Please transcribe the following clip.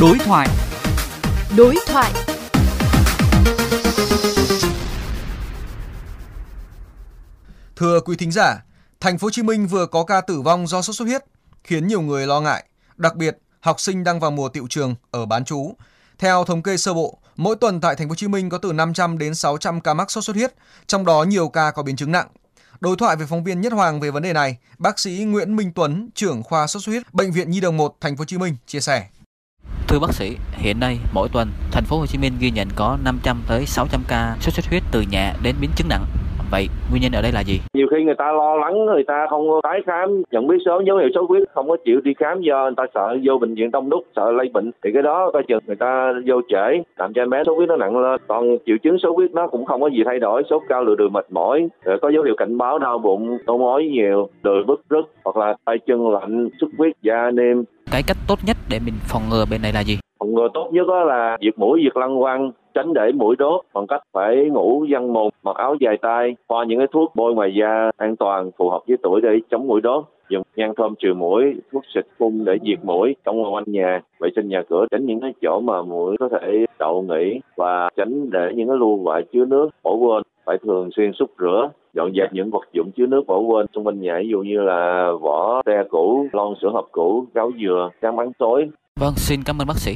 Đối thoại. Đối thoại. Thưa quý thính giả, thành phố Hồ Chí Minh vừa có ca tử vong do sốt xuất huyết, khiến nhiều người lo ngại, đặc biệt học sinh đang vào mùa tiệu trường ở bán trú. Theo thống kê sơ bộ, mỗi tuần tại thành phố Hồ Chí Minh có từ 500 đến 600 ca mắc sốt xuất huyết, trong đó nhiều ca có biến chứng nặng. Đối thoại với phóng viên Nhất Hoàng về vấn đề này, bác sĩ Nguyễn Minh Tuấn, trưởng khoa sốt xuất huyết, bệnh viện Nhi đồng 1 thành phố Hồ Chí Minh chia sẻ. Thưa bác sĩ, hiện nay mỗi tuần thành phố Hồ Chí Minh ghi nhận có 500 tới 600 ca sốt xuất huyết từ nhẹ đến biến chứng nặng. Vậy nguyên nhân ở đây là gì? Nhiều khi người ta lo lắng, người ta không tái khám, nhận biết sớm dấu hiệu sốt huyết, không có chịu đi khám do người ta sợ vô bệnh viện đông đúc, sợ lây bệnh. Thì cái đó coi chừng người ta vô trễ, làm cho em bé sốt huyết nó nặng lên. Còn triệu chứng sốt huyết nó cũng không có gì thay đổi, sốt cao lừa đường mệt mỏi, rồi có dấu hiệu cảnh báo đau bụng, nôn ói nhiều, đùi bứt rứt hoặc là tay chân lạnh, xuất huyết, da nêm. Cái cách tốt nhất để mình phòng ngừa bệnh này là gì? Phòng ngừa tốt nhất đó là diệt mũi, diệt lăng quăng, tránh để mũi đốt bằng cách phải ngủ văn mồm, mặc áo dài tay, thoa những cái thuốc bôi ngoài da an toàn phù hợp với tuổi để chống mũi đốt. Dùng nhang thơm trừ mũi, thuốc xịt phun để diệt mũi. Trong quanh nhà, vệ sinh nhà cửa, tránh những cái chỗ mà mũi có thể đậu nghỉ và tránh để những cái lưu vại chứa nước bỏ quên phải thường xuyên xúc rửa dọn dẹp những vật dụng chứa nước bỏ quên xung quanh nhà ví dụ như là vỏ xe cũ lon sữa hộp cũ gáo dừa chăn bắn tối Vâng, xin cảm ơn bác sĩ.